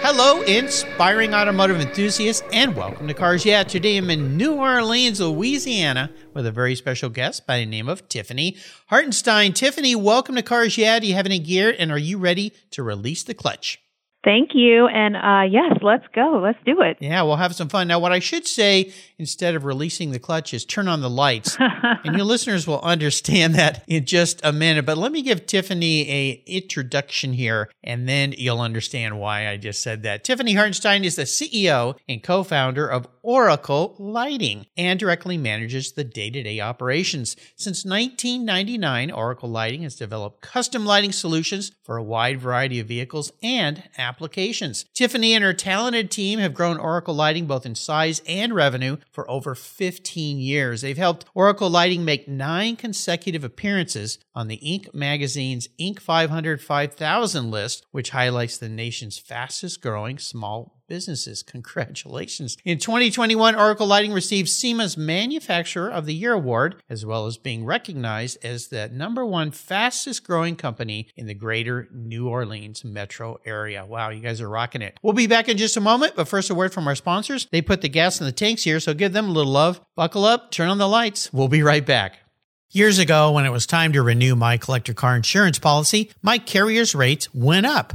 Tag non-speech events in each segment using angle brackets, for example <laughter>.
Hello, inspiring automotive enthusiasts, and welcome to Cars Yeah. Today I'm in New Orleans, Louisiana, with a very special guest by the name of Tiffanie Hartenstein. Tiffanie, welcome to Cars Yeah. Do you have any gear, and are you ready to release the clutch? Thank you. And uh, yes, let's go. Let's do it. Yeah, we'll have some fun. Now, what I should say instead of releasing the clutch is turn on the lights. <laughs> and your listeners will understand that in just a minute. But let me give Tiffanie a introduction here, and then you'll understand why I just said that. Tiffanie Hartenstein is the CEO and co-founder of Oracle Lighting and directly manages the day-to-day operations. Since 1999, Oracle Lighting has developed custom lighting solutions for a wide variety of vehicles and applications. Tiffanie and her talented team have grown Oracle Lighting both in size and revenue for over 15 years. They've helped Oracle Lighting make nine consecutive appearances on the Inc. magazine's Inc. 500 5000 list, which highlights the nation's fastest growing small businesses. Congratulations. In 2021, Oracle Lighting received SEMA's Manufacturer of the Year award, as well as being recognized as the number one fastest growing company in the greater New Orleans metro area. Wow, you guys are rocking it. We'll be back in just a moment, but first, a word from our sponsors. They put the gas in the tanks here, so give them a little love. Buckle up, turn on the lights. We'll be right back. Years ago, when it was time to renew my collector car insurance policy, my carrier's rates went up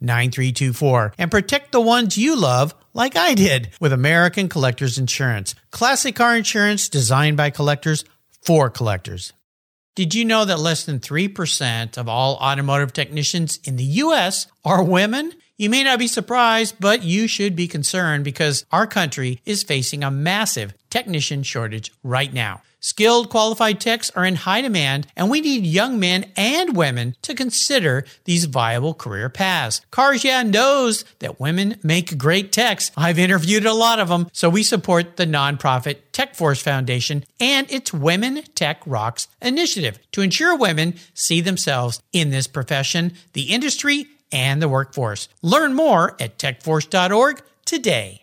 9324 and protect the ones you love like I did with American Collectors Insurance. Classic car insurance designed by collectors for collectors. Did you know that less than 3% of all automotive technicians in the US are women? You may not be surprised, but you should be concerned because our country is facing a massive technician shortage right now. Skilled, qualified techs are in high demand, and we need young men and women to consider these viable career paths. Cars knows that women make great techs. I've interviewed a lot of them, so we support the nonprofit Tech Force Foundation and its Women Tech Rocks initiative to ensure women see themselves in this profession, the industry, and the workforce. Learn more at techforce.org today.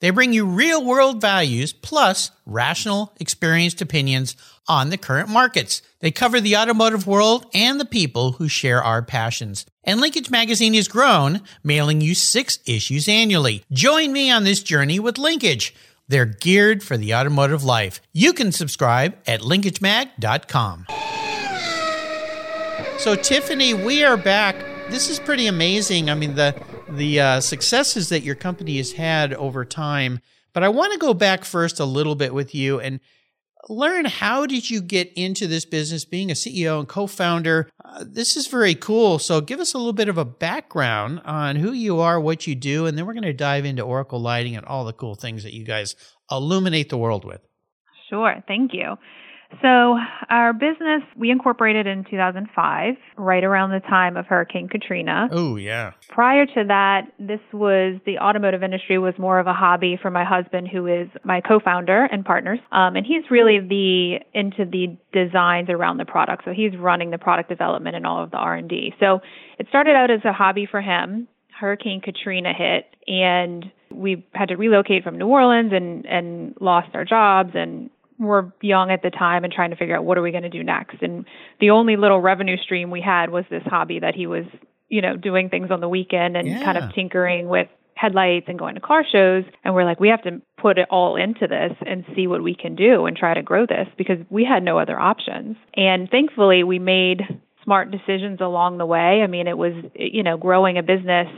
They bring you real world values plus rational, experienced opinions on the current markets. They cover the automotive world and the people who share our passions. And Linkage Magazine has grown, mailing you six issues annually. Join me on this journey with Linkage. They're geared for the automotive life. You can subscribe at linkagemag.com. So, Tiffanie, we are back. This is pretty amazing. I mean, the the uh, successes that your company has had over time. But I want to go back first a little bit with you and learn how did you get into this business being a ceo and co-founder uh, this is very cool so give us a little bit of a background on who you are what you do and then we're going to dive into oracle lighting and all the cool things that you guys illuminate the world with Sure, thank you. So, our business, we incorporated in 2005, right around the time of Hurricane Katrina. Oh, yeah. Prior to that, this was the automotive industry was more of a hobby for my husband, who is my co-founder and partners. Um, and he's really the into the designs around the product. So he's running the product development and all of the R&D. So it started out as a hobby for him. Hurricane Katrina hit, and we had to relocate from New Orleans and and lost our jobs and were young at the time and trying to figure out what are we going to do next. And the only little revenue stream we had was this hobby that he was, you know, doing things on the weekend and Yeah. kind of tinkering with headlights and going to car shows. And we're like, we have to put it all into this and see what we can do and try to grow this because we had no other options. And thankfully, we made smart decisions along the way. I mean, it was, you know, growing a business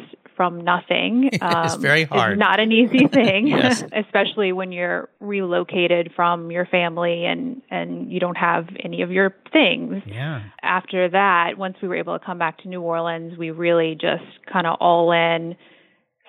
from nothing. <laughs> It's um, very is hard. not an easy <laughs> thing, Yes. <laughs> especially when you're relocated from your family and and you don't have any of your things. Yeah. After that, once we were able to come back to New Orleans, we really just kind of all in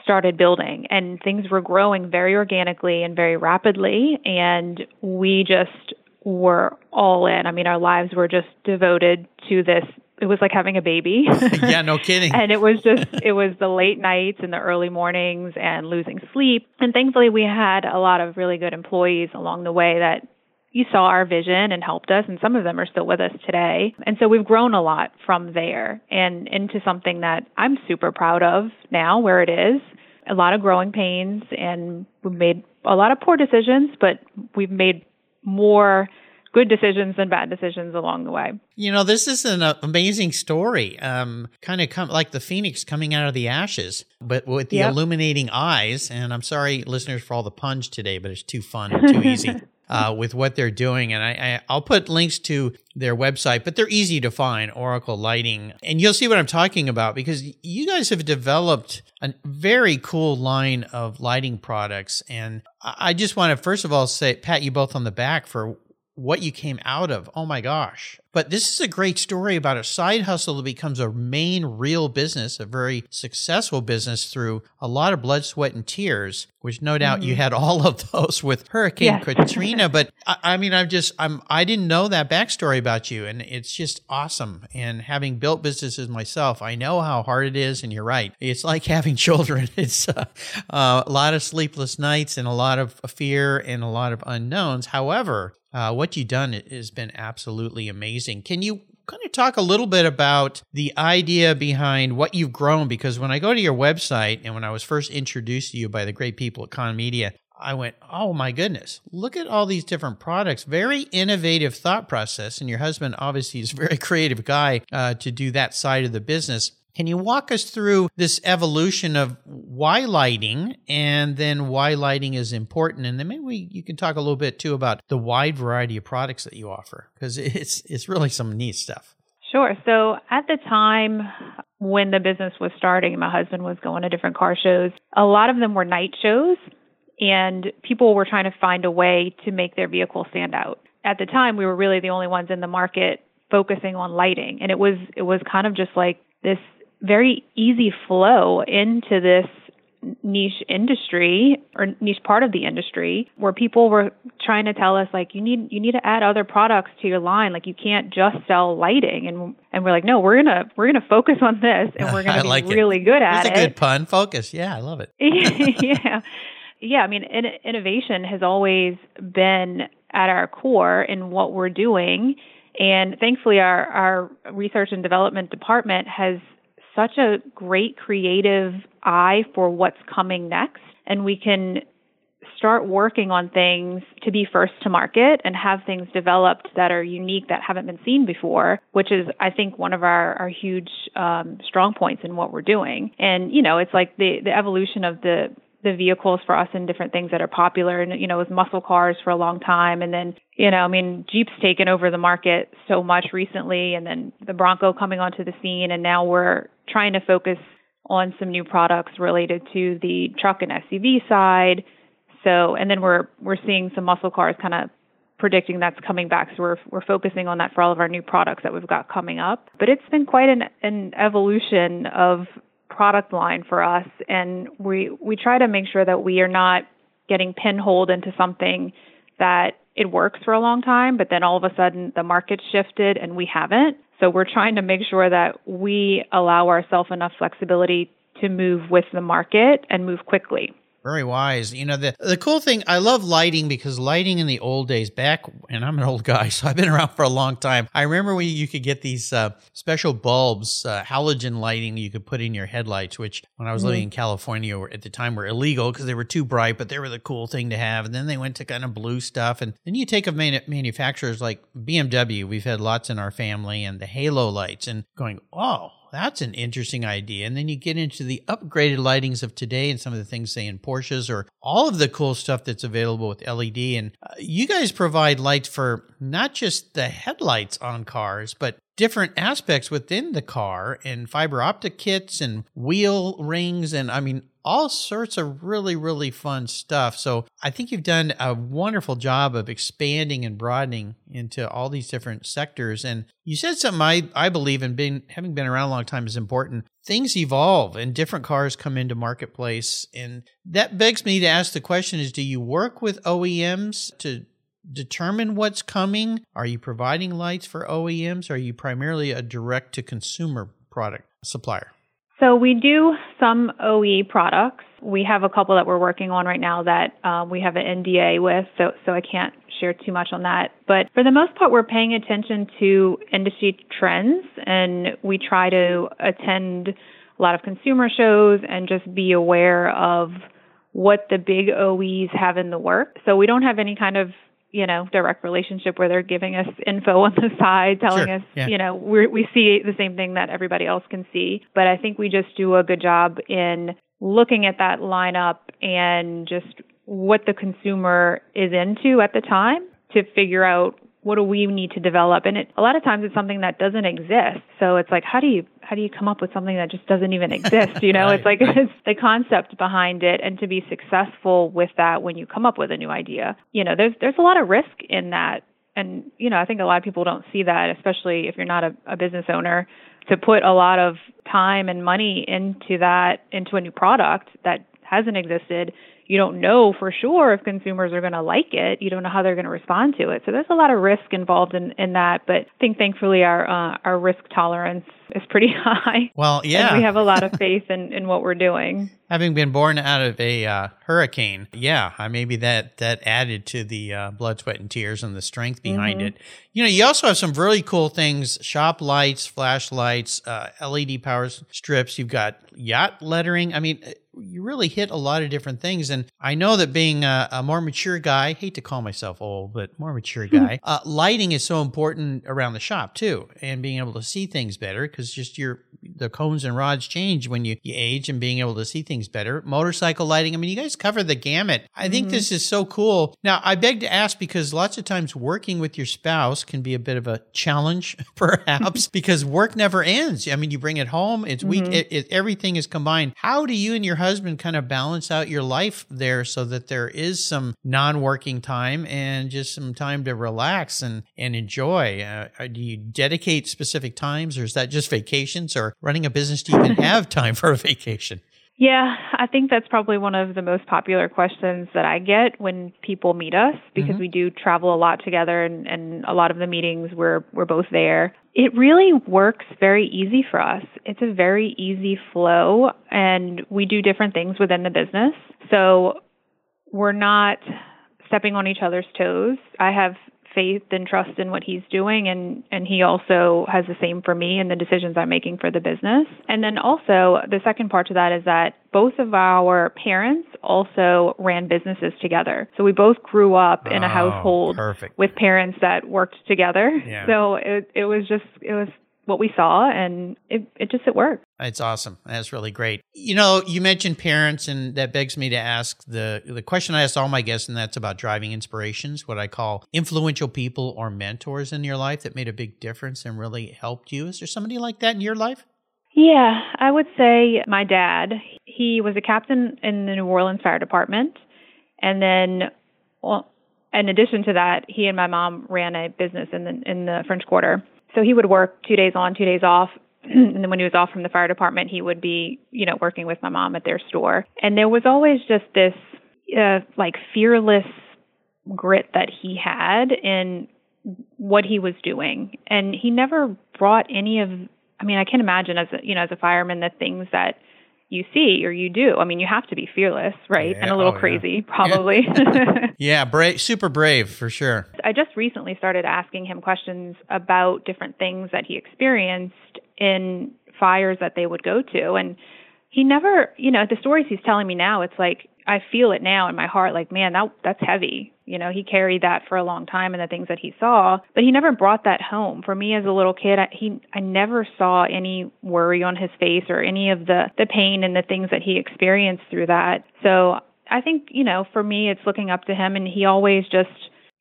started building and things were growing very organically and very rapidly and we just were all in. I mean, our lives were just devoted to this. It was like having a baby. <laughs> Yeah, no <laughs> kidding. and it was just it was the late nights and the early mornings and losing sleep and thankfully we had a lot of really good employees along the way that you saw our vision and helped us and some of them are still with us today and so we've grown a lot from there and into something that i'm super proud of now where it is a lot of growing pains and we've made a lot of poor decisions but we've made more good decisions and bad decisions along the way You know, this is an uh, amazing story. Um, kind of come like the phoenix coming out of the ashes, but with the Yep. illuminating eyes. And I'm sorry, listeners, for all the puns today, but it's too fun and too easy <laughs> uh, with what they're doing. And I, I, I'll put links to their website, but they're easy to find. Oracle Lighting, and you'll see what I'm talking about because you guys have developed a very cool line of lighting products. And I just want to first of all say, pat you both on the back for what you came out of. Oh my gosh. But this is a great story about a side hustle that becomes a main real business, a very successful business through a lot of blood, sweat, and tears, which no doubt you had all of <laughs> those with Hurricane Yes. Katrina. <laughs> But I, I mean, I'm just, I'm, I didn't know that backstory about you. And it's just awesome. And having built businesses myself, I know how hard it is. And you're right. It's like having <laughs> children. It's uh, uh, a lot of sleepless nights and a lot of fear and a lot of unknowns. However, uh, what you've done has been absolutely amazing. Can you kind of talk a little bit about the idea behind what you've grown? Because when I go to your website and when I was first introduced to you by the great people at Kahn Media, I went, oh my goodness, look at all these different products. Very innovative thought process. And your husband obviously is a very <laughs> creative guy uh, to do that side of the business. Can you walk us through this evolution of why lighting and then why lighting is important? And then maybe we, you can talk a little bit too about the wide variety of products that you offer because it's, it's really some neat stuff. Sure. So at the time when the business was starting, my husband was going to different car shows. A lot of them were night shows, and people were trying to find a way to make their vehicle stand out. At the time, we were really the only ones in the market focusing on lighting, and it was it was kind of just like this very easy flow into this niche industry or niche part of the industry where people were trying to tell us like you need you need to add other products to your line like you can't just sell lighting and and we're like no we're going to we're to focus on this and we're gonna <laughs> be like it. really good at it. That's a good pun. Focus. Yeah, I love it. <laughs> yeah. Yeah, I mean, in, innovation has always been at our core in what we're doing. And thankfully, our, our research and development department has such a great creative eye for what's coming next. And we can start working on things to be first to market and have things developed that are unique that haven't been seen before, which is, I think, one of our, our huge um, strong points in what we're doing. And, you know, it's like the, the evolution of the the vehicles for us and different things that are popular and you know it was muscle cars for a long time and then you know i mean jeep's taken over the market so much recently and then the bronco coming onto the scene and now we're trying to focus on some new products related to the truck and suv side. So and then we're we're seeing some muscle cars kind of predicting that's coming back. So we're we're focusing on that for all of our new products that we've got coming up. But it's been quite an an evolution of product line for us. And we we try to make sure that we are not getting pinholed into something that it works for a long time, but then all of a sudden the market shifted and we haven't. So we're trying to make sure that we allow ourselves enough flexibility to move with the market and move quickly. Very wise. You know, the the cool thing, I love lighting because lighting in the old days, back, and I'm an old guy, <laughs> so I've been around for a long time. I remember when you could get these uh, special bulbs, uh, halogen lighting you could put in your headlights, which when I was mm-hmm. living in California at the time were illegal because they were too bright, but they were the cool thing to have. And then they went to kind of blue stuff. And then you take of man- manufacturers like BMW, we've had lots in our family, and the halo lights, and going, oh, that's an interesting idea. And then you get into the upgraded lightings of today and some of the things, say, in Porsches or all of the cool stuff that's available with LED. And uh, you guys provide lights for not just the headlights on cars, but different aspects within the car and fiber optic kits and wheel rings. And I mean, all sorts of really, really fun stuff. So I think you've done a wonderful job of expanding and broadening into all these different sectors. And you said something I, I believe in being having been around a long time is important. Things evolve and different cars come into marketplace. And that begs me to ask the question is do you work with OEMs to determine what's coming? Are you providing lights for OEMs? Are you primarily a direct to consumer product supplier? So we do some OE products. We have a couple that we're working on right now that uh, we have an NDA with, so so I can't share too much on that. But for the most part, we're paying attention to industry trends, and we try to attend a lot of consumer shows and just be aware of what the big OEs have in the work. So we don't have any kind of you know direct relationship where they're giving us info on the side telling sure. us yeah. you know we we see the same thing that everybody else can see but i think we just do a good job in looking at that lineup and just what the consumer is into at the time to figure out what do we need to develop and it, a lot of times it's something that doesn't exist so it's like how do you how do you come up with something that just doesn't even exist? You know <laughs> right. it's like <laughs> it's the concept behind it. And to be successful with that when you come up with a new idea you know there's there's a lot of risk in that. And you know i think a lot of people don't see that especially if you're not a, a business owner to put a lot of time and money into that into a new product that hasn't existed you don't know for sure if consumers are going to like it. You don't know how they're going to respond to it. So there's a lot of risk involved in, in that. But I think thankfully our uh, our risk tolerance is pretty <laughs> high. Well, yeah, we have a lot of <laughs> faith in in what we're doing. Having been born out of a uh, hurricane, yeah, maybe that that added to the uh, blood, sweat, and tears and the strength behind mm-hmm. it. You know, you also have some really cool things: shop lights, flashlights, uh, LED power strips. You've got yacht lettering. I mean, you really hit a lot of different things. And I know that being a, a more mature guy, I hate to call myself old, but more mature <laughs> guy, uh, lighting is so important around the shop too, and being able to see things better because just your the cones and rods change when you, you age and being able to see things better. Motorcycle lighting. I mean, you guys cover the gamut. I think mm-hmm. this is so cool. Now, I beg to ask because lots of times working with your spouse can be a bit of a challenge, <laughs> perhaps, <laughs> because work never ends. I mean, you bring it home, it's mm-hmm. week, it, it, everything is combined. How do you and your husband kind of balance out your life there so that there is some non working time and just some time to relax and, and enjoy? Uh, do you dedicate specific times or is that just vacations or running a business do you even have <laughs> time for a vacation? Yeah, I think that's probably one of the most popular questions that I get when people meet us because mm-hmm. we do travel a lot together and, and a lot of the meetings we're we're both there. It really works very easy for us. It's a very easy flow and we do different things within the business. So we're not stepping on each other's toes. I have faith and trust in what he's doing and and he also has the same for me and the decisions I'm making for the business. And then also the second part to that is that both of our parents also ran businesses together. So we both grew up in a oh, household perfect. with parents that worked together. Yeah. So it it was just it was what we saw and it, it just it worked it's awesome. That's really great. You know you mentioned parents and that begs me to ask the the question i asked all my guests and that's about driving inspirations what i call influential people or mentors in your life that made a big difference and really helped you. Is there somebody like that in your life? Yeah i would say my dad. He was a captain in the new orleans fire department and then well, in addition to that he and my mom ran a business in the in the french quarter. So he would work two days on, two days off. <clears throat> and then when he was off from the fire department, he would be, you know, working with my mom at their store. And there was always just this, uh, like, fearless grit that he had in what he was doing. And he never brought any of I mean, I can't imagine as a, you know, as a fireman the things that you see or you do. I mean, you have to be fearless, right? Yeah, and a little oh, crazy, probably. <laughs> <laughs> Yeah, brave, super brave for sure. I just recently started asking him questions about different things that he experienced in fires that they would go to. And he never, you know, the stories he's telling me now, it's like I feel it now in my heart like, man, that that's heavy. You know, he carried that for a long time and the things that he saw, but he never brought that home. For me as a little kid, I, he I never saw any worry on his face or any of the the pain and the things that he experienced through that. So, I think, you know, for me it's looking up to him and he always just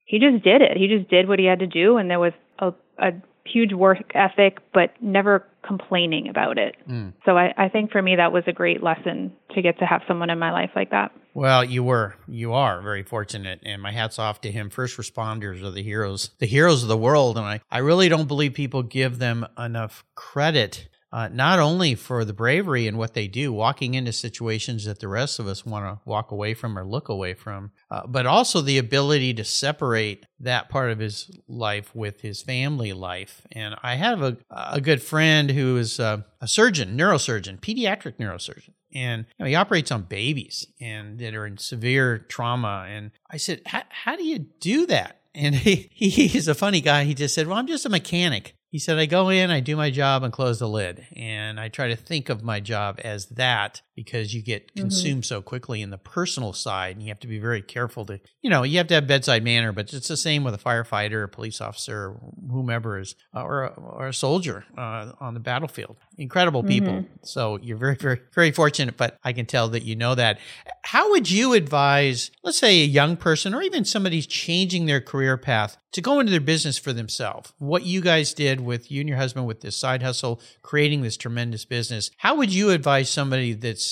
he just did it. He just did what he had to do and there was a a huge work ethic, but never complaining about it. Mm. So I, I think for me that was a great lesson to get to have someone in my life like that. Well, you were, you are very fortunate, and my hats off to him. First responders are the heroes, the heroes of the world, and I, I really don't believe people give them enough credit. Uh, not only for the bravery and what they do, walking into situations that the rest of us want to walk away from or look away from, uh, but also the ability to separate that part of his life with his family life. And I have a, a good friend who is a, a surgeon, neurosurgeon, pediatric neurosurgeon and you know, he operates on babies and that are in severe trauma. And I said, "How do you do that?" And <laughs> he, he's a funny guy. He just said, "Well, I'm just a mechanic." He said, I go in, I do my job, and close the lid. And I try to think of my job as that because you get consumed mm-hmm. so quickly in the personal side. And you have to be very careful to, you know, you have to have bedside manner, but it's the same with a firefighter, a police officer, whomever is, uh, or, a, or a soldier uh, on the battlefield. Incredible people. Mm-hmm. So you're very, very, very fortunate, but I can tell that you know that. How would you advise, let's say, a young person or even somebody's changing their career path to go into their business for themselves? What you guys did with you and your husband with this side hustle, creating this tremendous business. How would you advise somebody that's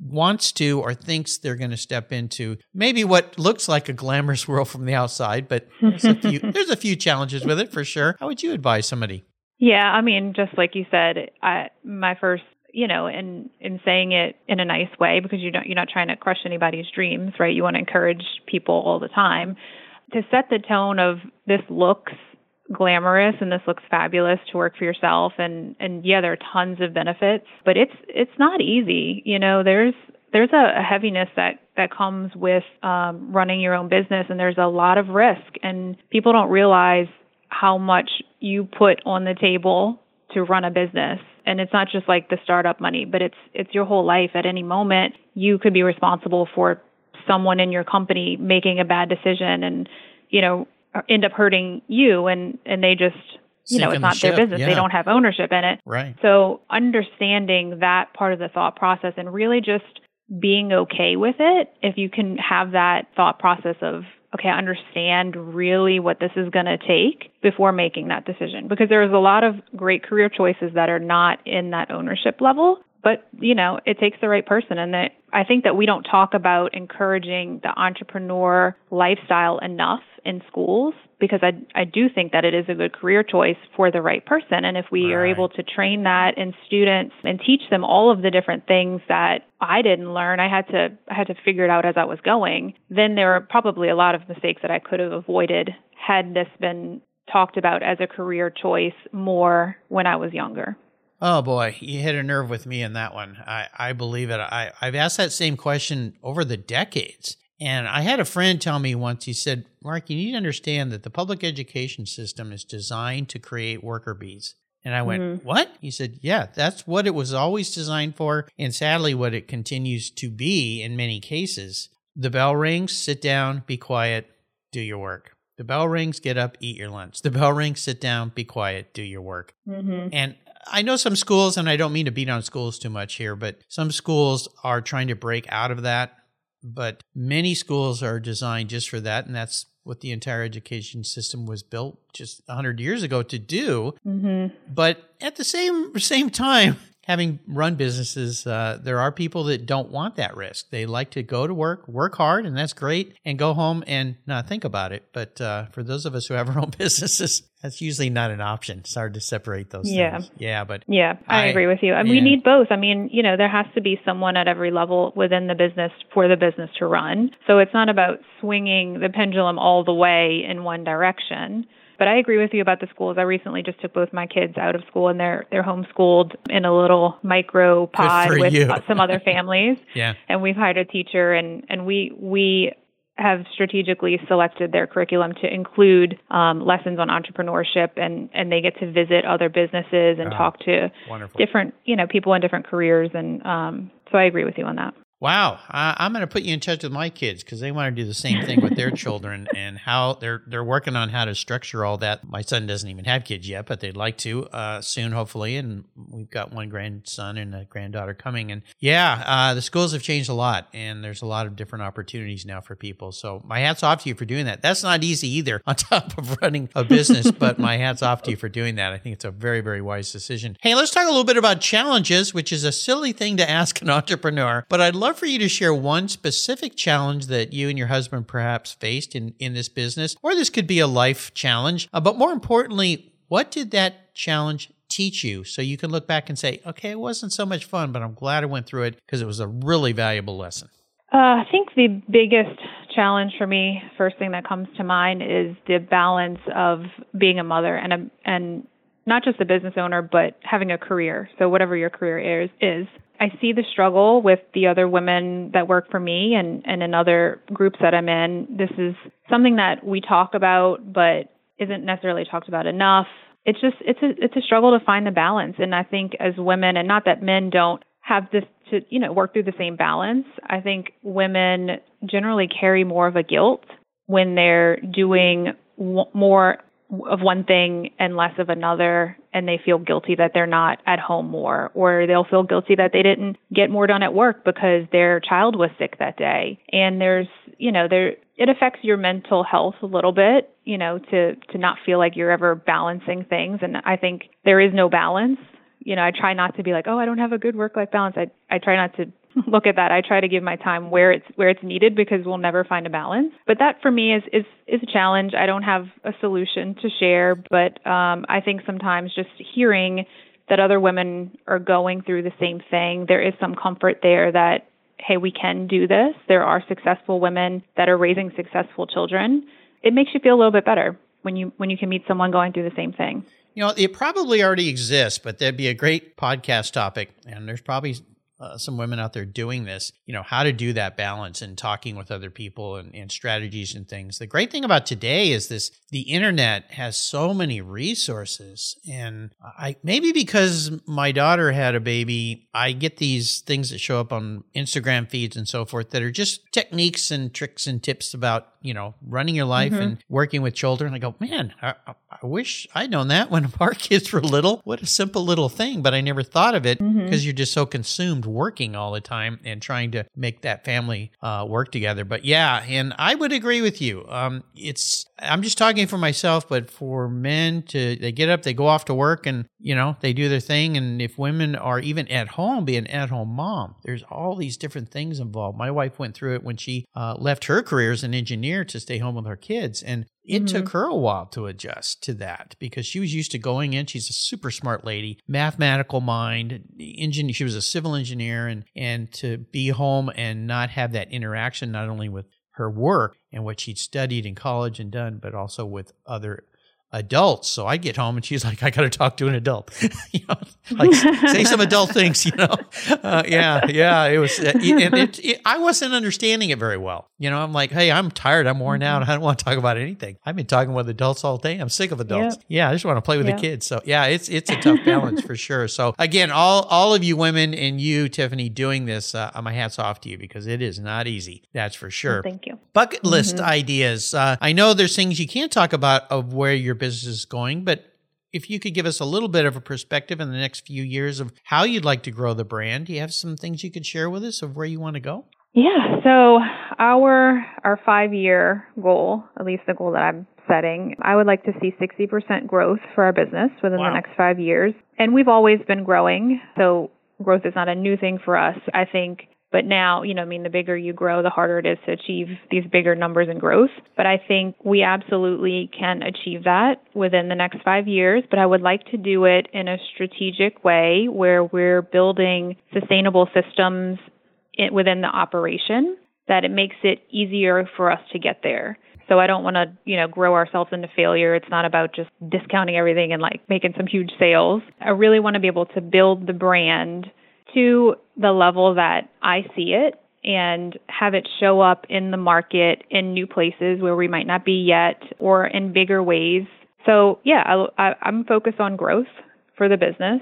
wants to or thinks they're going to step into maybe what looks like a glamorous world from the outside, but there's a few <laughs> there's a few challenges with it for sure. How would you advise somebody? Yeah, I mean, just like you said, I my first you know, in in saying it in a nice way because you don't you're not trying to crush anybody's dreams, right? You want to encourage people all the time. To set the tone of this looks glamorous and this looks fabulous to work for yourself and and yeah there are tons of benefits but it's it's not easy you know there's there's a, a heaviness that that comes with um, running your own business and there's a lot of risk and people don't realize how much you put on the table to run a business. And it's not just like the startup money but it's it's your whole life. At any moment you could be responsible for someone in your company making a bad decision and you know end up hurting you and and they just you know it's not the their business. Yeah. they don't have ownership in it. Right. So understanding that part of the thought process and really just being okay with it if you can have that thought process of okay i understand really what this is going to take before making that decision. Because there's a lot of great career choices that are not in that ownership level but you know it takes the right person. And that i think that we don't talk about encouraging the entrepreneur lifestyle enough in schools because i i do think that it is a good career choice for the right person. And if we right. are able to train that in students and teach them all of the different things that i didn't learn i had to i had to figure it out as i was going then there are probably a lot of mistakes that i could have avoided had this been talked about as a career choice more when i was younger Oh boy, you hit a nerve with me in that one. I, I believe it. I, I've asked that same question over the decades. And I had a friend tell me once, he said, Mark, you need to understand that the public education system is designed to create worker bees. And I went, Mhm. What? He said, Yeah, that's what it was always designed for. And sadly, what it continues to be in many cases. The bell rings, sit down, be quiet, do your work. The bell rings, get up, eat your lunch. The bell rings, sit down, be quiet, do your work. mm-hmm. And I know some schools, and I don't mean to beat on schools too much here, but some schools are trying to break out of that. But many schools are designed just for that. And that's what the entire education system was built just 100 years ago to do. Mm-hmm. But at the same same time, having run businesses, uh, there are people that don't want that risk. They like to go to work, work hard, and that's great, and go home and not think about it. But uh, for those of us who have our own <laughs> businesses, that's usually not an option. It's hard to separate those yeah. things. Yeah, but yeah, I, I agree with you. And yeah. we need both. I mean, you know, there has to be someone at every level within the business for the business to run. So it's not about swinging the pendulum all the way in one direction. But I agree with you about the schools. I recently just took both my kids out of school and they're they're homeschooled in a little micro pod with you. some other <laughs> families. yeah. And we've hired a teacher and and we we have strategically selected their curriculum to include um, lessons on entrepreneurship and, and they get to visit other businesses and oh, talk to wonderful. different you know people in different careers and um, so I agree with you on that. Wow, I, am going to put you in touch with my kids because they want to do the same thing with their <laughs> children and how they're they're working on how to structure all that. My son doesn't even have kids yet, but they'd like to uh, soon, hopefully. And we've got one grandson and a granddaughter coming. And yeah, uh, the schools have changed a lot, and there's a lot of different opportunities now for people. So my hats off to you for doing that. That's not easy either, <laughs> on top of running a business. but my hats off to you for doing that. I think it's a very very wise decision. Hey, let's talk a little bit about challenges, which is a silly thing to ask an entrepreneur, but I'd love love for you to share one specific challenge that you and your husband perhaps faced in, in this business, or this could be a life challenge. Uh, but more importantly, what did that challenge teach you so you can look back and say, okay, it wasn't so much fun, but I'm glad I went through it because it was a really valuable lesson? Uh, I think the biggest challenge for me, first thing that comes to mind, is the balance of being a mother and a, and not just a business owner, but having a career. So whatever your career is, is I see the struggle with the other women that work for me and, and in other groups that I'm in. This is something that we talk about, but isn't necessarily talked about enough. It's just it's a it's a struggle to find the balance, and I think as women, and not that men don't have this to you know work through the same balance. I think women generally carry more of a guilt when they're doing more of one thing and less of another and they feel guilty that they're not at home more or they'll feel guilty that they didn't get more done at work because their child was sick that day. And there's you know there it affects your mental health a little bit you know to to not feel like you're ever balancing things. And i think there is no balance. You know i try not to be like oh i don't have a good work life balance. I i try not to <laughs> look at that. I try to give my time where it's where it's needed because we'll never find a balance. But that for me is is is a challenge. I don't have a solution to share, but um, I think sometimes just hearing that other women are going through the same thing, there is some comfort there that hey, we can do this. There are successful women that are raising successful children. It makes you feel a little bit better when you when you can meet someone going through the same thing. You know, it probably already exists, but that'd be a great podcast topic. And there's probably uh, some women out there doing this, you know, how to do that balance and talking with other people and, and strategies and things. The great thing about today is this the internet has so many resources. And I maybe because my daughter had a baby, I get these things that show up on Instagram feeds and so forth that are just techniques and tricks and tips about you know, running your life mm-hmm. and working with children. I go, man, I, I, wish I'd known that when <laughs> our kids were little. What a simple little thing, but I never thought of it because mm-hmm. you're just so consumed working all the time and trying to make that family uh, work together. But yeah, and I would agree with you. Um, it's I'm just talking for myself, but for men to they get up, they go off to work, and you know they do their thing. And if women are even at home, be an at home mom, there's all these different things involved. My wife went through it when she uh, left her career as an engineer to stay home with her kids, and it mm-hmm. took her a while to adjust to that because she was used to going in. She's a super smart lady, mathematical mind, engineer. She was a civil engineer, and and to be home and not have that interaction not only with her work and what she'd studied in college and done, but also with other adults. So I get home and she's like, I got to talk to an adult, <laughs> you know, like say some adult <laughs> things, you know? Uh, yeah, yeah. It was, uh, and it, it, I wasn't understanding it very well. You know, I'm like, Hey, I'm tired. I'm worn out. Mm-hmm. I don't want to talk about anything. I've been talking with adults all day. I'm sick of adults. Yeah. I just want to play with the kids. So yeah, it's, it's a tough balance for sure. So again, all, all of you women and you, Tiffanie, doing this, uh, my hat's off to you because it is not easy. That's for sure. Thank you. Bucket list mm-hmm. ideas. Uh, I know there's things you can't talk about of where you're business is going, but if you could give us a little bit of a perspective in the next few years of how you'd like to grow the brand, do you have some things you could share with us of where you want to go? Yeah, so our our 5-year goal, at least the goal that I'm setting, I would like to see 60% growth for our business within Wow. the next five years. And we've always been growing, so growth is not a new thing for us. I think but now, you know, I mean, the bigger you grow, the harder it is to achieve these bigger numbers in growth. But I think we absolutely can achieve that within the next five years. But I would like to do it in a strategic way where we're building sustainable systems within the operation that it makes it easier for us to get there. So I don't want to, you know, grow ourselves into failure. It's not about just discounting everything and like making some huge sales. I really want to be able to build the brand to the level that I see it and have it show up in the market in new places where we might not be yet or in bigger ways. So, yeah, I, I'm focused on growth for the business.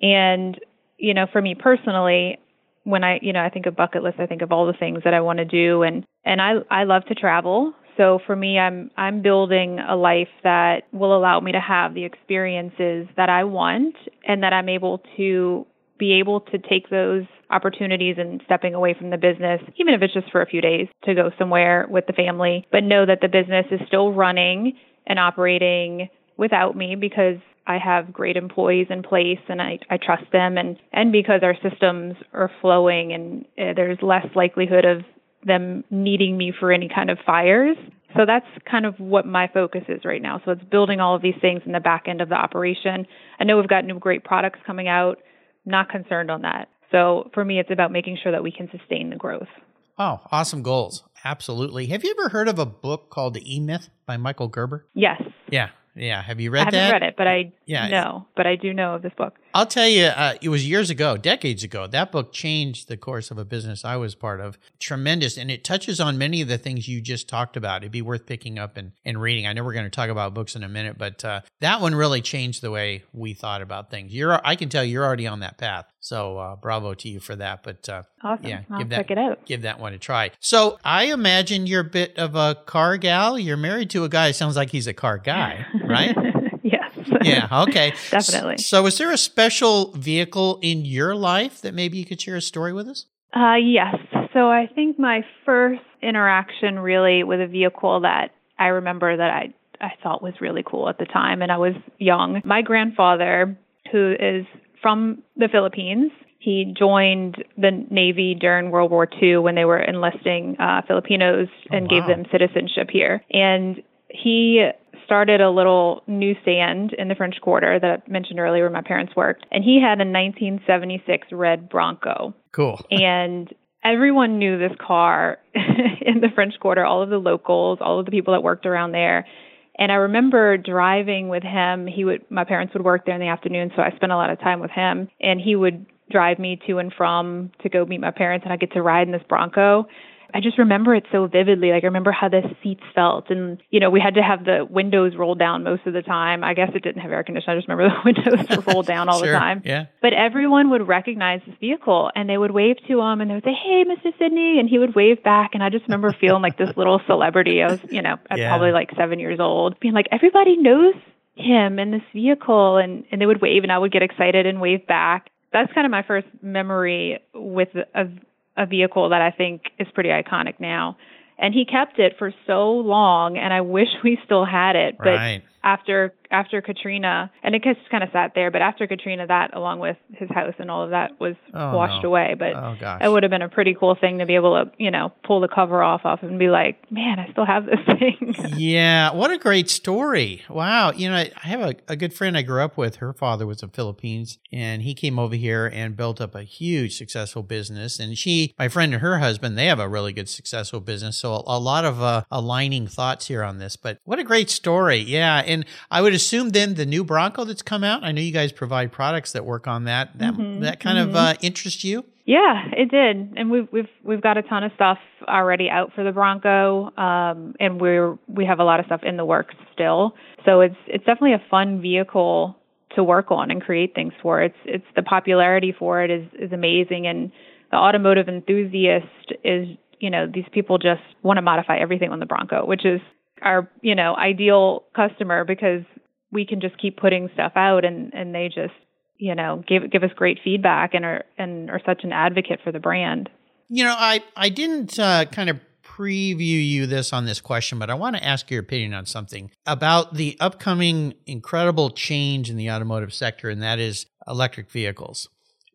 And, you know, for me personally, when I, you know, I think of bucket list, I think of all the things that I want to do and and I I love to travel. So for me, I'm I'm building a life that will allow me to have the experiences that I want and that I'm able to be able to take those opportunities and stepping away from the business, even if it's just for a few days to go somewhere with the family, but know that the business is still running and operating without me because I have great employees in place and I, I trust them and, and because our systems are flowing and uh, there's less likelihood of them needing me for any kind of fires. So that's kind of what my focus is right now. So it's building all of these things in the back end of the operation. I know we've got new great products coming out not concerned on that. So for me, it's about making sure that we can sustain the growth. Oh, awesome goals. Absolutely. Have you ever heard of a book called The E Myth by Michael Gerber? Yes. Yeah. Yeah. Have you read that? I haven't that? read it, but I Yeah. know, but I do know of this book. I'll tell you, uh, it was years ago, decades ago. That book changed the course of a business I was part of. Tremendous. And it touches on many of the things you just talked about. It'd be worth picking up and, and reading. I know we're going to talk about books in a minute, but uh, that one really changed the way we thought about things. You're, I can tell you're already on that path. So uh, bravo to you for that. But uh, Awesome. yeah, I'll give that, check it out. give that one a try. So I imagine you're a bit of a car gal. You're married to a guy. Sounds like he's a car guy, right? <laughs> yes. yeah. Okay. <laughs> Definitely. So, is there a special vehicle in your life that maybe you could share a story with us? Uh, yes. So I think my first interaction really with a vehicle that I remember that I I thought was really cool at the time, and I was young. My grandfather, who is from the Philippines, he joined the Navy during World War II when they were enlisting uh, Filipinos and gave wow. them citizenship here. And he started a little newsstand in the French Quarter that I mentioned earlier where my parents worked. And he had a 1976 red Bronco Cool. <laughs> and everyone knew this car <laughs> in the French Quarter, all of the locals, all of the people that worked around there. And I remember driving with him. He would my parents would work there in the afternoon, so I spent a lot of time with him and he would drive me to and from to go meet my parents and I get to ride in this Bronco. I just remember it so vividly. Like I remember how the seats felt, and you know we had to have the windows rolled down most of the time. I guess it didn't have air conditioning. I just remember <laughs> the windows were rolled down all Sure. the time. Yeah. But everyone would recognize this vehicle and they would wave to him and they would say, Hey, Mr. Sydney," And he would wave back. And I just remember feeling like this little celebrity. I was, you know, Yeah. probably like seven years old, being like, everybody knows him in this vehicle. And, and they would wave and I would get excited and wave back. That's kind of my first memory with a, a vehicle that I think is pretty iconic now. And he kept it for so long and I wish <laughs> we still had it. But Right. after after Katrina, and it just kind of sat there. But after Katrina, that along with his house and all of that was Oh, washed no. away. But Oh it would have been a pretty cool thing to be able to, you know, pull the cover off off and be like, man, I still have this thing. <laughs> yeah, what a great story. Wow. You know, I have a, a good friend I grew up with. Her father was in the Philippines and he came over here and built up a huge successful business. And she, my friend and her husband, they have a really good successful business. So a, a lot of uh, aligning thoughts here on this. But what a great story. Yeah. And I would assume then the new Bronco that's come out, I know you guys provide products that work on that. That, that kind of uh, interests you? Yeah, it did, and we've we've we've got a ton of stuff already out for the Bronco, um, and we're we have a lot of stuff in the works still. So it's it's definitely a fun vehicle to work on and create things for. It's it's the popularity for it is is amazing, and the automotive enthusiast is you know these people just want to modify everything on the Bronco, which is our you know ideal customer because we can just keep putting stuff out and and they just you know give give us great feedback and are and are such an advocate for the brand. You know, I I didn't uh, kind of preview you this on this question, but I want to ask your opinion on something about the upcoming incredible change in the automotive sector, and that is electric vehicles.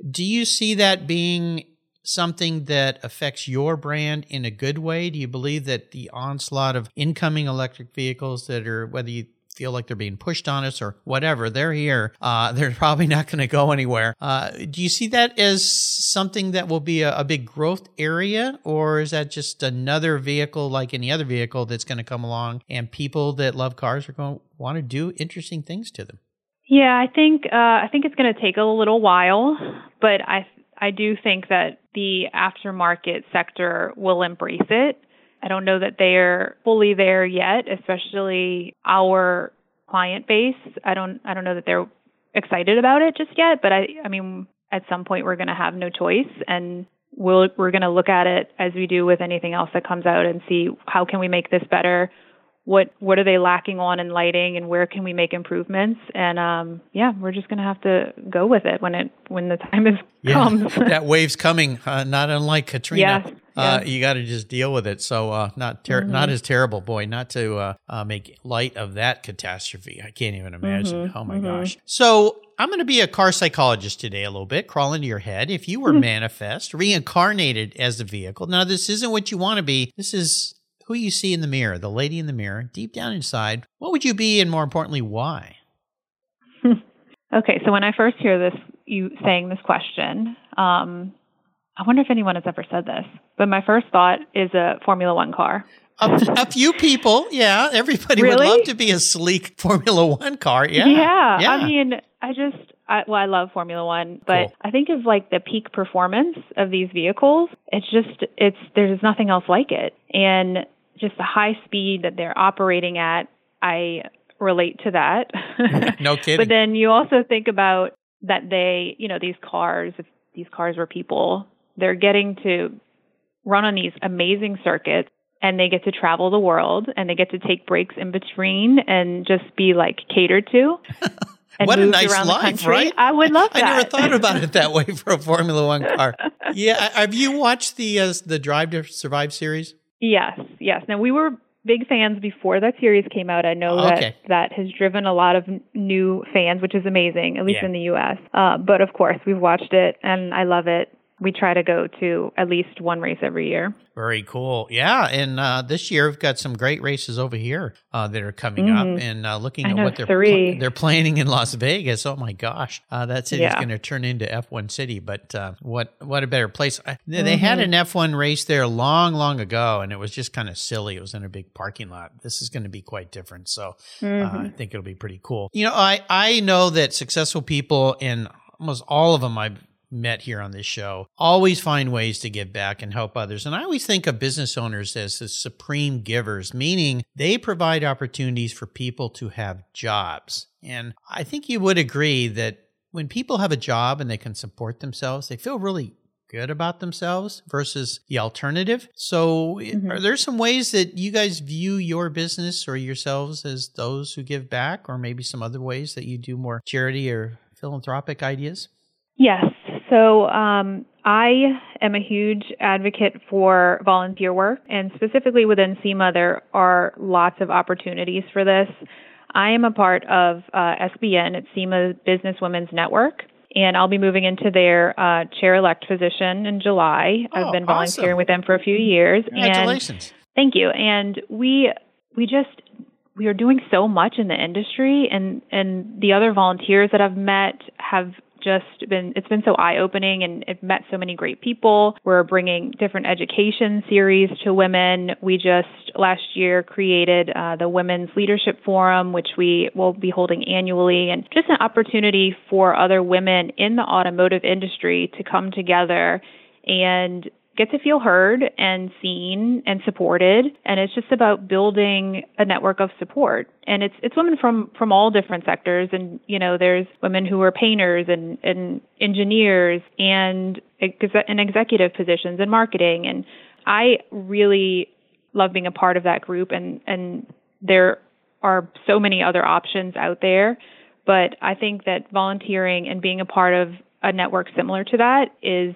Do you see that being something that affects your brand in a good way? Do you believe that the onslaught of incoming electric vehicles that are, whether you feel like they're being pushed on us or whatever, they're here. Uh, <laughs> they're probably not going to go anywhere. Uh, do you see that as something that will be a, a, big growth area, or is that just another vehicle like any other vehicle that's going to come along and people that love cars are going to want to do interesting things to them? Yeah, I think uh, I think it's going to take a little while, but I I do think that the aftermarket sector will embrace it. I don't know that they're fully there yet, especially our client base. I don't I don't know that they're excited about it just yet, but I I mean at some point we're going to have no choice and we'll we're going to look at it as we do with anything else that comes out and see how can we make this better what what are they lacking on in lighting and where can we make improvements and um yeah we're just going to have to go with it when it when the time is <laughs> yeah, comes <laughs> that wave's coming uh, not unlike katrina uh, yes. you got to just deal with it so uh not ter- mm-hmm. not as terrible boy not to uh, uh, make light of that catastrophe i can't even imagine mm-hmm. oh my mm-hmm. gosh so I'm going to be a car psychologist today a little bit, crawl into your head. If you were mm-hmm. manifest, reincarnated as the vehicle. Now, this isn't what you want to be. This is who you see in the mirror, the lady in the mirror, deep down inside, what would you be, and more importantly, why? <laughs> okay, so when I first hear this, you saying this question, um, I wonder if anyone has ever said this, but my first thought is a Formula One car. a, a, few people, yeah. Everybody really? would love to be a sleek <laughs> Formula One car. Yeah. Yeah. yeah. I mean, I just, I, well, I love Formula One, but cool. I think of like the peak performance of these vehicles. It's just, it's, there's nothing else like it. And just the high speed that they're operating at, I relate to that. <laughs> no kidding. but then you also think about that they, you know, these cars, if these cars were people, they're getting to run on these amazing circuits and they get to travel the world and they get to take breaks in between and just be like catered to. <laughs> what a nice life, right? I would love that. I never thought about it that way for a Formula One car. <laughs> yeah, have you watched the uh, the Drive to Survive series? Yes, yes. Now we were big fans before that series came out. I know that okay. that has driven a lot of new fans, which is amazing, at least yeah. in the U.S. Uh, but of course, we've watched it and I love it we try to go to at least one race every year. Very cool. Yeah. And uh, this year we've got some great races over here uh, that are coming mm-hmm. up and uh, looking I at what they're pl- they're planning in Las Vegas. Oh my gosh. Uh, that city's yeah. going to turn into F1 City, but uh, what what a better place. I, they mm-hmm. had an F1 race there long long ago and it was just kind of silly. It was in a big parking lot. This is going to be quite different. So uh, mm-hmm. I think it'll be pretty cool. You know, I I know that successful people in almost all of them I've met here on this show always find ways to give back and help others. And I always think of business owners as the supreme givers, meaning they provide opportunities for people to have jobs. And I think you would agree that when people have a job and they can support themselves, they feel really good about themselves versus the alternative. So, mm-hmm. are there some ways that you guys view your business or yourselves as those who give back, or maybe some other ways that you do more charity or philanthropic ideas? Yes, so um, I am a huge advocate for volunteer work, and specifically within SEMA, there are lots of opportunities for this. I am a part of uh, SBN, it's SEMA Business Women's Network, and I'll be moving into their uh, chair elect position in July. Oh, I've been volunteering awesome. with them for a few years. Congratulations! And thank you. And we we just we are doing so much in the industry, and and the other volunteers that I've met have just been it's been so eye opening and it met so many great people. We're bringing different education series to women. We just last year created uh, the Women's Leadership Forum, which we will be holding annually, and just an opportunity for other women in the automotive industry to come together and get to feel heard and seen and supported. And it's just about building a network of support. And it's it's women from from all different sectors. And you know there's women who are painters and and engineers and in executive positions in marketing. And I really love being a part of that group. And and there are so many other options out there. But I think that volunteering and being a part of a network similar to that is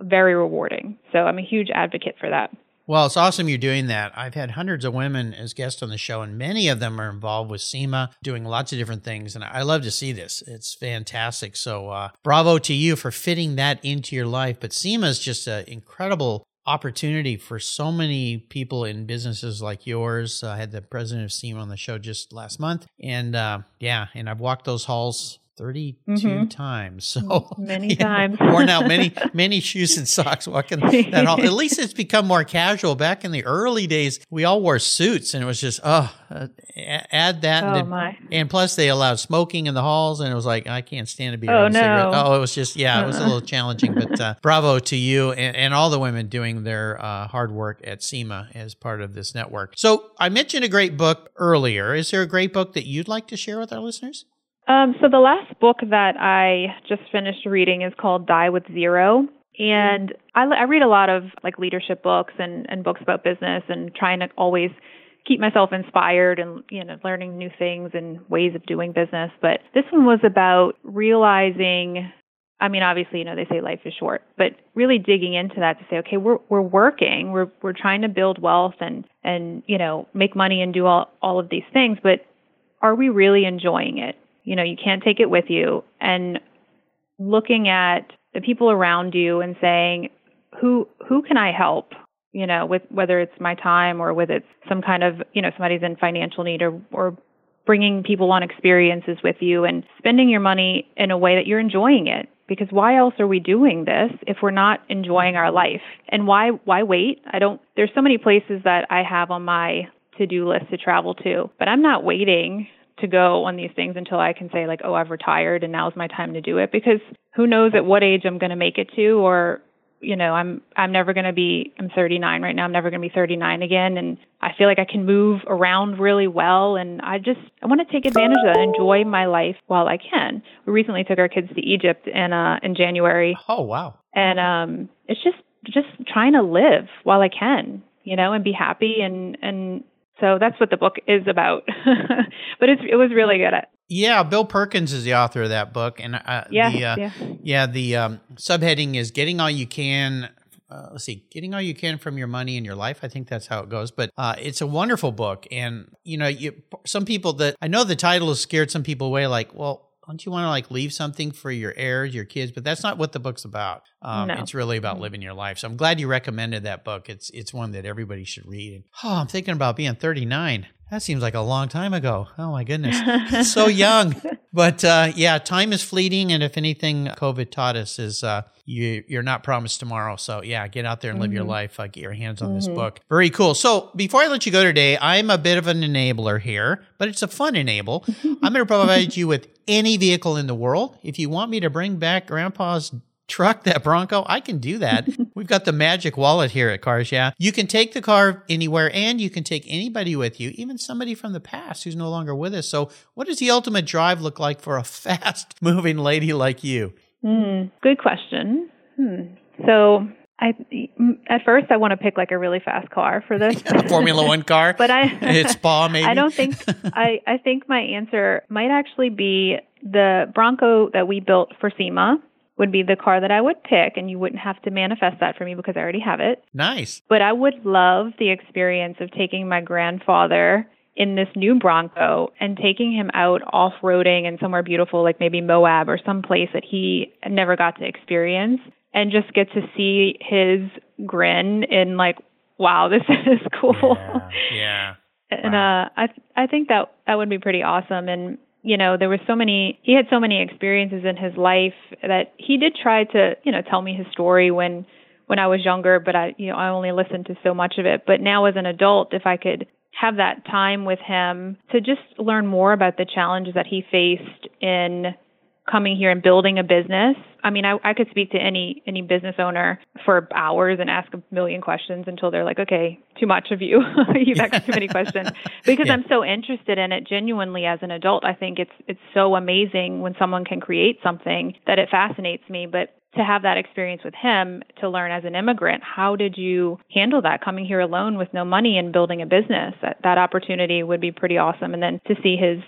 very rewarding. So I'm a huge advocate for that. Well, it's awesome you're doing that. I've had hundreds of women as guests on the show, and many of them are involved with SEMA, doing lots of different things. And I love to see this. It's fantastic. So, uh, bravo to you for fitting that into your life. But SEMA is just an incredible opportunity for so many people in businesses like yours. I had the president of SEMA on the show just last month. And uh, yeah, and I've walked those halls 32 mm-hmm. times. So many <laughs> times. worn out many, <laughs> many shoes and socks walking <laughs> that hall. At least it's become more casual. Back in the early days, we all wore suits and it was just, oh, uh, add that. Oh, and, my. and plus they allowed smoking in the halls and it was like, I can't stand to be oh, no. cigarette. Oh, it was just, yeah, it was a little challenging, but uh, bravo to you and, and, all the women doing their uh, hard work at SEMA as part of this network. So I mentioned a great book earlier. Is there a great book that you'd like to share with our listeners? Um, so the last book that I just finished reading is called Die with Zero. And I, I read a lot of like leadership books and, and books about business and trying to always keep myself inspired and you know learning new things and ways of doing business. But this one was about realizing I mean, obviously, you know, they say life is short, but really digging into that to say, okay, we're we're working, we're we're trying to build wealth and and you know make money and do all all of these things, but are we really enjoying it? You know, you can't take it with you. And looking at the people around you and saying, who who can I help? You know, with whether it's my time or whether it's some kind of you know somebody's in financial need or or bringing people on experiences with you and spending your money in a way that you're enjoying it because why else are we doing this if we're not enjoying our life and why why wait i don't there's so many places that i have on my to-do list to travel to but i'm not waiting to go on these things until I can say like, oh, I've retired and now's my time to do it because who knows at what age I'm going to make it to or you know, I'm I'm never going to be I'm 39 right now. I'm never going to be 39 again and I feel like I can move around really well and I just I want to take advantage of that, enjoy my life while I can. We recently took our kids to Egypt in uh in January. Oh, wow. And um it's just just trying to live while I can, you know, and be happy and and so that's what the book is about. <laughs> but it's it was really good. At, yeah, Bill Perkins is the author of that book, and uh, yeah, the, uh, yeah, yeah. The um, subheading is "Getting All You Can." Uh, let's see, getting all you can from your money and your life. I think that's how it goes. But uh, it's a wonderful book, and you know, you some people that I know the title has scared some people away. Like, well, don't you want to like leave something for your heirs, your kids? But that's not what the book's about. Um, no. It's really about living your life. So I'm glad you recommended that book. It's it's one that everybody should read. Oh, I'm thinking about being 39. That seems like a long time ago. Oh my goodness, <laughs> so young. But uh, yeah, time is fleeting, and if anything, COVID taught us is uh, you you're not promised tomorrow. So yeah, get out there and live mm-hmm. your life. Uh, get your hands on mm-hmm. this book. Very cool. So before I let you go today, I'm a bit of an enabler here, but it's a fun enable. <laughs> I'm going to provide you with any vehicle in the world. If you want me to bring back Grandpa's truck, that Bronco, I can do that. <laughs> We've got the magic wallet here at Cars Yeah. You can take the car anywhere and you can take anybody with you, even somebody from the past who's no longer with us. So, what does the ultimate drive look like for a <laughs> fast moving lady like you? Mm, good question. Hmm. So, I at first I want to pick like a really fast car for this <laughs> Formula One car, but I it's spa maybe. I don't think I I think my answer might actually be the Bronco that we built for SEMA would be the car that I would pick, and you wouldn't have to manifest that for me because I already have it. Nice. But I would love the experience of taking my grandfather in this new Bronco and taking him out off roading and somewhere beautiful, like maybe Moab or some place that he never got to experience, and just get to see his grin in like, wow, this <laughs> is cool. Yeah. yeah. And wow. uh, I I think that that would be pretty awesome. And you know, there was so many, he had so many experiences in his life that he did try to, you know, tell me his story when, when I was younger, but I, you know, I only listened to so much of it. But now as an adult, if I could have that time with him to just learn more about the challenges that he faced in coming here and building a business. I mean, I, I could speak to any any business owner for hours and ask a million questions until they're like, okay, too much of you. <laughs> You've asked too many questions <laughs> because yeah. I'm so interested in it genuinely as an adult. I think it's it's so amazing when someone can create something that it fascinates me. But to have that experience with him to learn as an immigrant how did you handle that coming here alone with no money and building a business that that opportunity would be pretty awesome and then to see his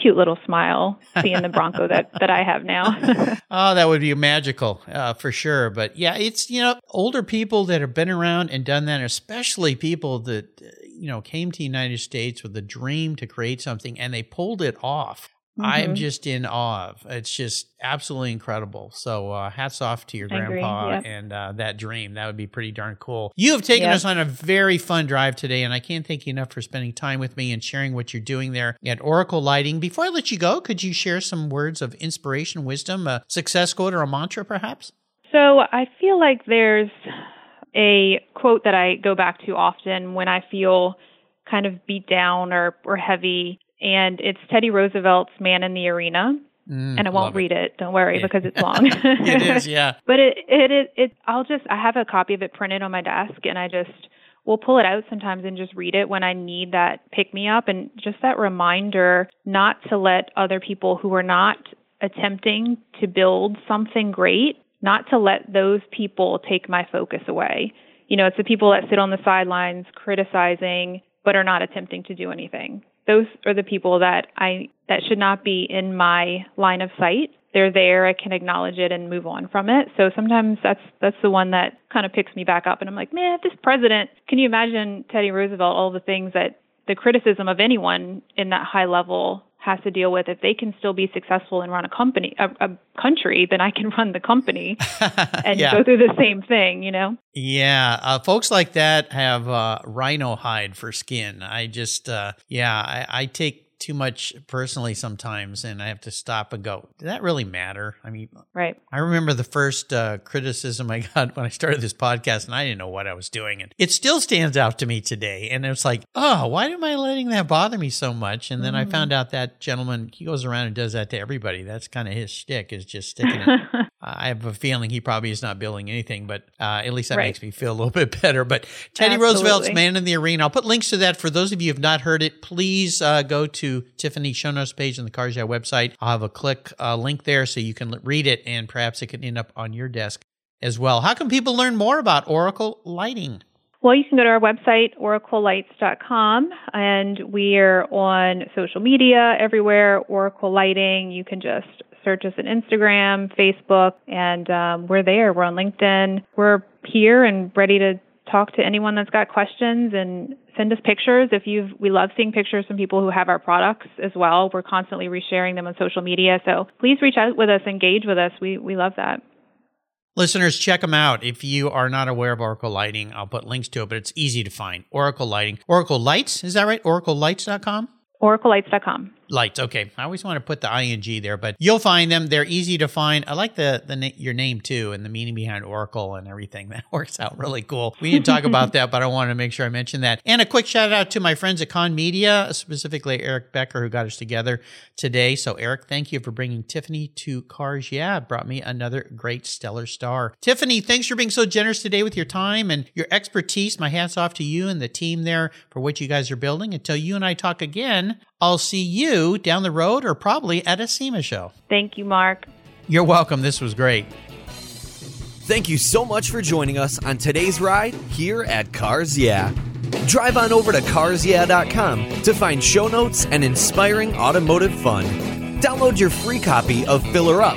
cute little smile seeing the Bronco that, <laughs> that I have now. <laughs> oh, that would be magical uh, for sure. But yeah, it's, you know, older people that have been around and done that, especially people that, you know, came to the United States with a dream to create something and they pulled it off. Mm-hmm. I'm just in awe of. It's just absolutely incredible. So uh, hats off to your grandpa yep. and uh, that dream. That would be pretty darn cool. You have taken yep. us on a very fun drive today, and I can't thank you enough for spending time with me and sharing what you're doing there at Oracle Lighting. Before I let you go, could you share some words of inspiration, wisdom, a success quote, or a mantra, perhaps? So I feel like there's a quote that I go back to often when I feel kind of beat down or, or heavy and it's Teddy Roosevelt's Man in the Arena. Mm, and I won't read it. it. Don't worry, yeah. because it's <laughs> long. it is, yeah. <laughs> But it, it, it, it, I'll just, I have a copy of it printed on my desk, and I just will pull it out sometimes and just read it when I need that pick me up, and just that reminder not to let other people who are not attempting to build something great, not to let those people take my focus away. You know, it's the people that sit on the sidelines criticizing, but are not attempting to do anything those are the people that I that should not be in my line of sight. They're there, I can acknowledge it and move on from it. So sometimes that's that's the one that kind of picks me back up and I'm like, "Man, this president, can you imagine Teddy Roosevelt all the things that the criticism of anyone in that high level has to deal with if they can still be successful and run a company a, a country then i can <laughs> run the company <laughs> and yeah. go through the same thing you know yeah uh, folks like that have uh, rhino hide for skin i just uh, yeah I, I take too much personally sometimes and I have to stop and go, did that really matter? I mean, right. I remember the first uh, criticism I <laughs> got when I started this podcast and I didn't know what I was doing. And it still stands out to me today. And it's like, oh, why am I letting that bother me so much? And then mm-hmm. I found out that gentleman, he goes around and does that to everybody. That's kind of his shtick is just sticking it. <laughs> I have a feeling he probably is not building anything, but uh, at least that right. makes me feel a little <laughs> bit better. But Teddy Absolutely. Roosevelt's Man in the Arena, I'll put links to that for those of you who have not heard it. Please uh, go to Tiffanie show notes page on the Cars Yeah website. I'll have a click uh, link there so you can read it and perhaps it can end up on your desk as well. How can people learn more about Oracle Lighting? Well, you can go to our website, oraclelights.com, and we're on social media everywhere, Oracle Lighting. You can just search us on Instagram, Facebook, and um, we're there. We're on LinkedIn. We're here and ready to talk to anyone that's got questions and send us pictures if you've we love seeing pictures from people who have our products as well we're constantly resharing them on social media so please reach out with us engage with us we we love that Listeners, check them out. If you are not aware of Oracle Lighting, I'll put links to it, but it's easy to find. Oracle Lighting. Oracle Lights, is that right? OracleLights.com? OracleLights.com. Lights. Okay, I always want to put the ing there, but you'll find them. They're easy to find. I like the the na- your name too, and the meaning behind Oracle and everything. <laughs> That works out really cool. We didn't talk about <laughs> that, but I wanted to make sure I mentioned that. And a quick shout out to my friends at Kahn Media, specifically Eric Becker, who got us together today. So Eric, thank you for bringing Tiffanie to Cars. Yeah, brought me another great stellar star. Tiffanie, thanks for being so generous today with your time and your expertise. My hats off to you and the team there for what you guys are building. Until you and I talk again, I'll see you down the road or probably at a SEMA show. Thank you, Mark. You're welcome. This was great. Thank you so much for joining us on today's ride here at Cars Yeah. Drive on over to carsyeah.com to find show notes and inspiring automotive fun. Download your free copy of Filler Up,